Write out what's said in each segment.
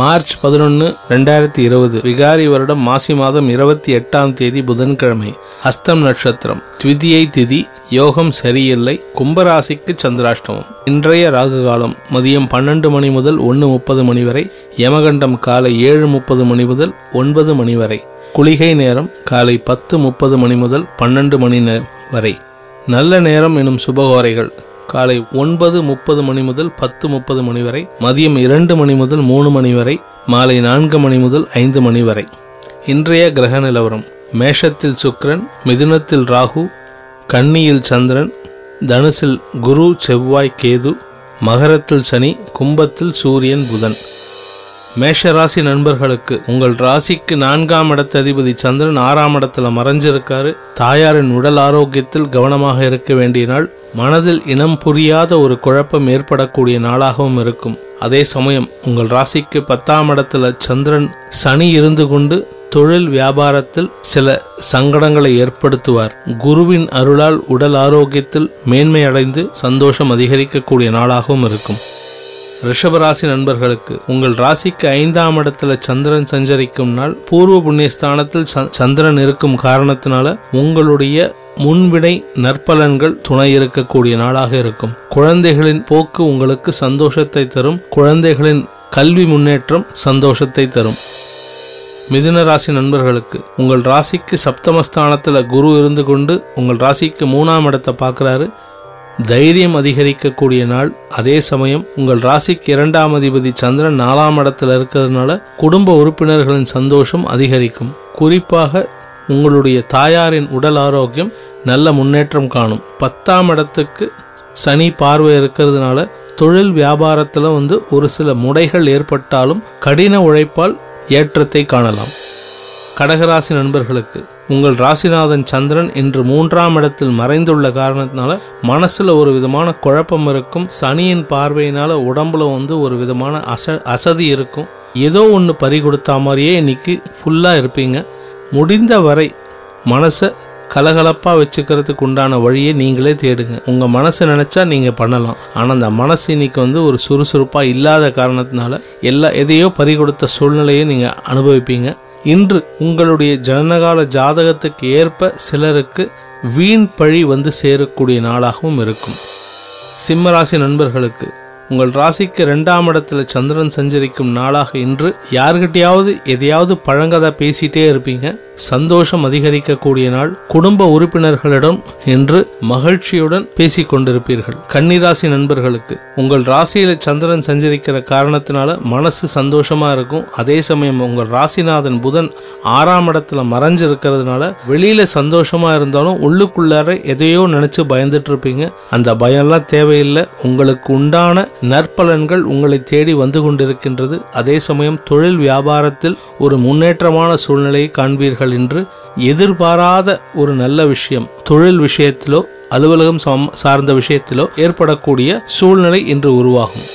March பதினொன்று ரெண்டாயிரத்தி இருபது விகாரி வருடம் மாசி மாதம் இருபத்தி எட்டாம் தேதி புதன்கிழமை அஸ்தம் நட்சத்திரம் த்விதியை திதி யோகம் சரியில்லை கும்பராசிக்கு சந்திராஷ்டமம். இன்றைய ராகு காலம் மதியம் பன்னெண்டு மணி முதல் ஒன்று முப்பது மணி வரை யமகண்டம் காலை ஏழு முப்பது மணி முதல் ஒன்பது மணி வரை குளிகை நேரம் காலை பத்து முப்பது மணி முதல் பன்னெண்டு மணி வரை. நல்ல நேரம் எனும் சுபகோரைகள் காலை ஒன்பது முப்பது மணி முதல் பத்து முப்பது மணி வரை மதியம் இரண்டு மணி முதல் மூணு மணி வரை மாலை நான்கு மணி முதல் ஐந்து மணி வரை. இன்றைய கிரக நிலவரம். மேஷத்தில் சுக்ரன் மிதுனத்தில் ராகு கன்னியில் சந்திரன் தனுசில் குரு செவ்வாய் கேது மகரத்தில் சனி கும்பத்தில் சூரியன் புதன். மேஷ ராசி நண்பர்களுக்கு உங்கள் ராசிக்கு நான்காம் இடத்த அதிபதி சந்திரன் ஆறாம் இடத்துல மறைஞ்சிருக்காரு. தாயாரின் உடல் ஆரோக்கியத்தில் கவனமாக இருக்க வேண்டிய நாள் மனதில் இனம் புரியாத ஒரு குழப்பம் ஏற்படக்கூடிய நாளாகவும் இருக்கும். அதே சமயம் உங்கள் ராசிக்கு பத்தாம் இடத்துல சந்திரன் சனி இருந்து கொண்டு தொழில் வியாபாரத்தில் சில சங்கடங்களை ஏற்படுத்துவார். குருவின் அருளால் உடல் ஆரோக்கியத்தில் மேன்மை அடைந்து சந்தோஷம் அதிகரிக்கக்கூடிய நாளாகவும் இருக்கும். ரிஷபராசி நண்பர்களுக்கு உங்கள் ராசிக்கு ஐந்தாம் இடத்துல சந்திரன் சஞ்சரிக்கும் நாள் பூர்வ புண்ணிய ஸ்தானத்தில் சந்திரன் இருக்கும் காரணத்தினால உங்களுடைய முன்வினை நற்பலன்கள் துணை இருக்கக்கூடிய நாளாக இருக்கும். குழந்தைகளின் போக்கு உங்களுக்கு சந்தோஷத்தை தரும் குழந்தைகளின் கல்வி முன்னேற்றம் சந்தோஷத்தை தரும். மிதுன ராசி நண்பர்களுக்கு உங்கள் ராசிக்கு சப்தமஸ்தானத்தில் குரு இருந்து கொண்டு உங்கள் ராசிக்கு மூணாம் இடத்தை பார்க்குறாரு. தைரியம் அதிகரிக்கக்கூடிய நாள். அதே சமயம் உங்கள் ராசிக்கு இரண்டாம் அதிபதி சந்திரன் நாலாம் இடத்துல இருக்கிறதுனால குடும்ப உறுப்பினர்களின் சந்தோஷம் அதிகரிக்கும். குறிப்பாக உங்களுடைய தாயாரின் உடல் ஆரோக்கியம் நல்ல முன்னேற்றம் காணும். பத்தாம் இடத்துக்கு சனி பார்வை இருக்கிறதுனால தொழில் வியாபாரத்தில் வந்து ஒரு சில முடைகள் ஏற்பட்டாலும் கடின உழைப்பால் ஏற்றத்தை காணலாம். கடகராசி நண்பர்களுக்கு உங்கள் ராசிநாதன் சந்திரன் இன்று மூன்றாம் இடத்தில் மறைந்துள்ள காரணத்தினால மனசுல ஒரு விதமான குழப்பம் இருக்கும். சனியின் பார்வையினால உடம்புல வந்து ஒரு விதமான அச அசதி இருக்கும். ஏதோ ஒன்று பறி கொடுத்தா மாதிரியே இன்னைக்கு ஃபுல்லாக இருப்பீங்க. முடிந்த வரை மனசை கலகலப்பாக வச்சுக்கிறதுக்கு உண்டான வழியை நீங்களே தேடுங்க. உங்கள் மனசு நினச்சா நீங்கள் பண்ணலாம். ஆனால் அந்த மனசு இன்னைக்கு வந்து ஒரு சுறுசுறுப்பாக இல்லாத காரணத்தினால எல்லா எதையோ பறி கொடுத்த சூழ்நிலையை நீங்கள் அனுபவிப்பீங்க. இன்று உங்களுடைய ஜனனகால ஜாதகத்துக்கு ஏற்ப சிலருக்கு வீண் பழி வந்து சேரக்கூடிய நாளாகவும் இருக்கும். சிம்மராசி நண்பர்களுக்கு உங்கள் ராசிக்கு ரெண்டாம் இடத்துல சந்திரன் சஞ்சரிக்கும் நாளாக இன்று யார்கிட்டயாவது எதையாவது பழங்கதை பேசிட்டே இருப்பீங்க. சந்தோஷம் அதிகரிக்கக்கூடிய நாள். குடும்ப உறுப்பினர்களிடம் இன்று மகிழ்ச்சியுடன் பேசிக் கொண்டிருப்பீர்கள். கன்னிராசி நண்பர்களுக்கு உங்கள் ராசியில சந்திரன் சஞ்சரிக்கிற காரணத்தினால மனசு சந்தோஷமா இருக்கும். அதே சமயம் உங்கள் ராசிநாதன் புதன் ஆறாம் இடத்துல மறைஞ்சு இருக்கிறதுனால வெளியில சந்தோஷமா இருந்தாலும் உள்ளுக்குள்ளார எதையோ நினைச்சு பயந்துட்டு இருப்பீங்க. அந்த பயம்லாம் தேவையில்லை. உங்களுக்கு உண்டான நற்பலன்கள் உங்களை தேடி வந்து கொண்டிருக்கின்றது. அதே சமயம் தொழில் வியாபாரத்தில் ஒரு முன்னேற்றமான சூழ்நிலையை காண்பீர்கள் என்று எதிர்பாராத ஒரு நல்ல விஷயம். தொழில் விஷயத்திலோ அலுவலகம் சார்ந்த விஷயத்திலோ ஏற்படக்கூடிய சூழ்நிலை இன்று உருவாகும்.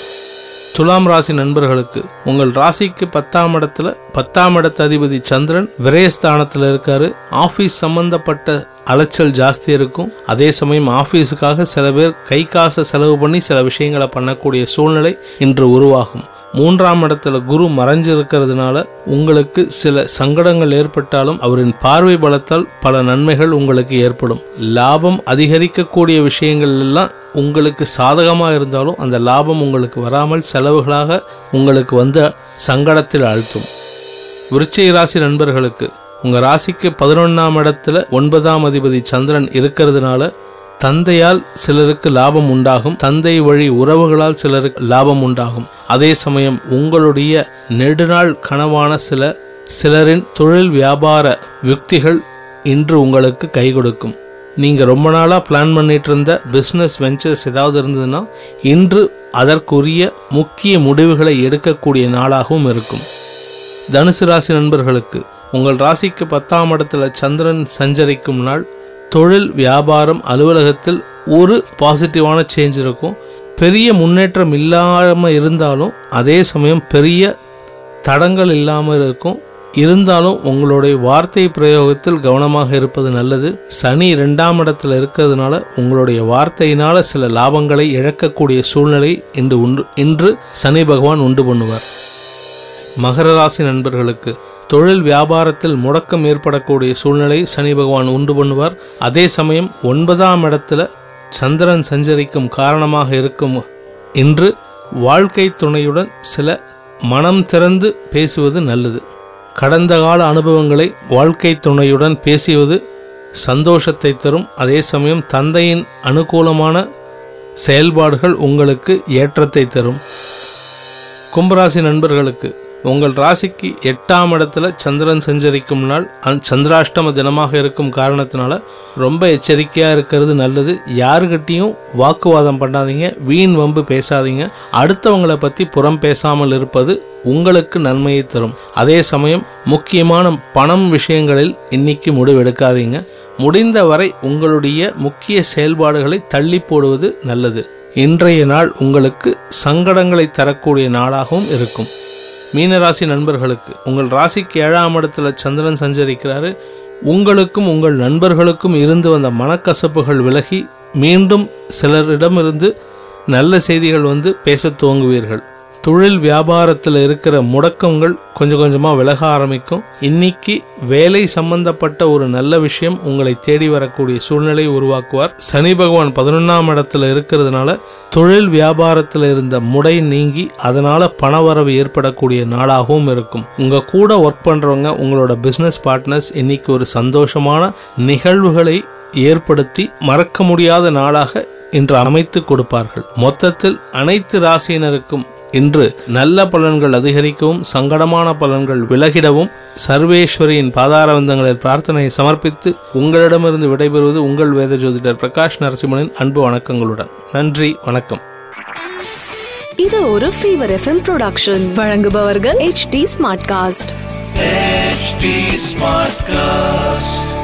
துலாம் ராசி நண்பர்களுக்கு உங்கள் ராசிக்கு பத்தாம் இடத்துல பத்தாம் இடத்து அதிபதி சந்திரன் விரயஸ்தானத்தில் இருக்காரு. ஆபீஸ் சம்பந்தப்பட்ட அலைச்சல் ஜாஸ்தி இருக்கும். அதே சமயம் ஆபீஸுக்காக சில பேர் கை காசை செலவு பண்ணி சில விஷயங்களை பண்ணக்கூடிய சூழ்நிலை இன்று உருவாகும். மூன்றாம் இடத்துல குரு மறைஞ்சிருக்கிறதுனால உங்களுக்கு சில சங்கடங்கள் ஏற்பட்டாலும் அவரின் பார்வை பலத்தால் பல நன்மைகள் உங்களுக்கு ஏற்படும். லாபம் அதிகரிக்கக்கூடிய விஷயங்கள் எல்லாம் உங்களுக்கு சாதகமாக இருந்தாலும் அந்த லாபம் உங்களுக்கு வராமல் செலவுகளாக உங்களுக்கு வந்த சங்கடத்தில் அழுத்தும் விருச்சிக ராசி நண்பர்களுக்கு உங்க ராசிக்கு பதினொன்னாம் இடத்துல ஒன்பதாம் அதிபதி சந்திரன் இருக்கிறதுனால தந்தையால் சிலருக்கு லாபம் உண்டாகும். தந்தை வழி உறவுகளால் சிலருக்கு லாபம் உண்டாகும். அதே சமயம் உங்களுடைய நெடுநாள் கனவான சில சிலரின் தொழில் வியாபார யுக்திகள் இன்று உங்களுக்கு கை கொடுக்கும். நீங்க ரொம்ப நாளா பிளான் பண்ணிட்டு இருந்த பிசினஸ் வெஞ்சர்ஸ் ஏதாவது இருந்ததுன்னா இன்று அதற்குரிய முக்கிய முடிவுகளை எடுக்கக்கூடிய நாளாகவும் இருக்கும். தனுசு ராசி நண்பர்களுக்கு உங்கள் ராசிக்கு பத்தாம் இடத்துல சந்திரன் சஞ்சரிக்கும் நாள். தொழில் வியாபாரம் அலுவலகத்தில் ஒரு பாசிட்டிவான சேஞ்ச் இருக்கும். பெரிய முன்னேற்றம் இல்லாமல் இருந்தாலும் அதே சமயம் பெரிய தடங்கள் இல்லாமல் இருக்கும். இருந்தாலும் உங்களுடைய வார்த்தை பிரயோகத்தில் கவனமாக இருப்பது நல்லது. சனி இரண்டாம் இடத்துல இருக்கிறதுனால உங்களுடைய வார்த்தையினால சில லாபங்களை இழக்கக்கூடிய சூழ்நிலை இன்று உண்டு இன்று சனி பகவான் உண்டு பண்ணுவார். மகர ராசி நண்பர்களுக்கு தொழில் வியாபாரத்தில் முடக்கம் ஏற்படக்கூடிய சூழ்நிலை சனி பகவான் உண்டு பண்ணுவார். அதே சமயம் ஒன்பதாம் இடத்துல சந்திரன் சஞ்சரிக்கும் காரணமாக இருக்கும் இன்று வாழ்க்கை துணையுடன் சில மனம் திறந்து பேசுவது நல்லது. கடந்த கால அனுபவங்களை வாழ்க்கை துணையுடன் பேசுவது சந்தோஷத்தை தரும். அதே சமயம் தந்தையின் அனுகூலமான செயல்பாடுகள் உங்களுக்கு ஏற்றத்தை தரும். கும்பராசி நண்பர்களுக்கு உங்கள் ராசிக்கு எட்டாம் இடத்துல சந்திரன் சஞ்சரிக்கும் நாள் அந் சந்திராஷ்டம தினமாக இருக்கும் காரணத்தினால ரொம்ப எச்சரிக்கையாக இருக்கிறது நல்லது. யாருக்கிட்டையும் வாக்குவாதம் பண்ணாதீங்க வீண் வம்பு பேசாதீங்க. அடுத்தவங்களை பற்றி புறம் பேசாமல் இருப்பது உங்களுக்கு நன்மையை தரும். அதே சமயம் முக்கியமான பணம் விஷயங்களில் இன்னைக்கு முடிவெடுக்காதீங்க. முடிந்த வரை உங்களுடைய முக்கிய செயல்பாடுகளை தள்ளி போடுவது நல்லது. இன்றைய நாள் உங்களுக்கு சங்கடங்களை தரக்கூடிய நாளாகவும் இருக்கும். மீனராசி நண்பர்களுக்கு உங்கள் ராசிக்கு ஏழாம் இடத்துல சந்திரன் சஞ்சரிக்கிறாரு. உங்களுக்கும் உங்கள் நண்பர்களுக்கும் இருந்து வந்த மனக்கசப்புகள் விலகி மீண்டும் சிலரிடமிருந்து நல்ல செய்திகள் வந்து பேசத் துவங்குவீர்கள். தொழில் வியாபாரத்தில் இருக்கிற முடக்கங்கள் கொஞ்சம் கொஞ்சமாக விலக ஆரம்பிக்கும். இன்னைக்கு வேலை சம்பந்தப்பட்ட ஒரு நல்ல விஷயம் உங்களை தேடி வரக்கூடிய சூழ்நிலையை உருவாக்குவார். சனி பகவான் பதினொன்றாம் இடத்துல இருக்கிறதுனால தொழில் வியாபாரத்தில் இருந்த முடை நீங்கி அதனால பணவரவு ஏற்படக்கூடிய நாளாகவும் இருக்கும். உங்க கூட ஒர்க் பண்றவங்க உங்களோட பிசினஸ் பார்ட்னர்ஸ் இன்னைக்கு ஒரு சந்தோஷமான நிகழ்வுகளை ஏற்படுத்தி மறக்க முடியாத நாளாக இன்று அமைத்து கொடுப்பார்கள். மொத்தத்தில் அனைத்து ராசியினருக்கும் இன்று நல்ல பலன்கள் அதிகரிக்கவும் சங்கடமான பலன்கள் விலகிடவும் சர்வேஸ்வரியின் பாதாரவந்தங்களில் பிரார்த்தனையை சமர்ப்பித்து உங்களிடமிருந்து விடைபெறுவது உங்கள் வேத ஜோதிடர் பிரகாஷ் நரசிம்மனின் அன்பு வணக்கங்களுடன். நன்றி வணக்கம். இது ஒரு ஃபீவர் எஃப்எம் ப்ரொடக்ஷன் வழங்குபவர்கள் H D smart cast HT Smartcast.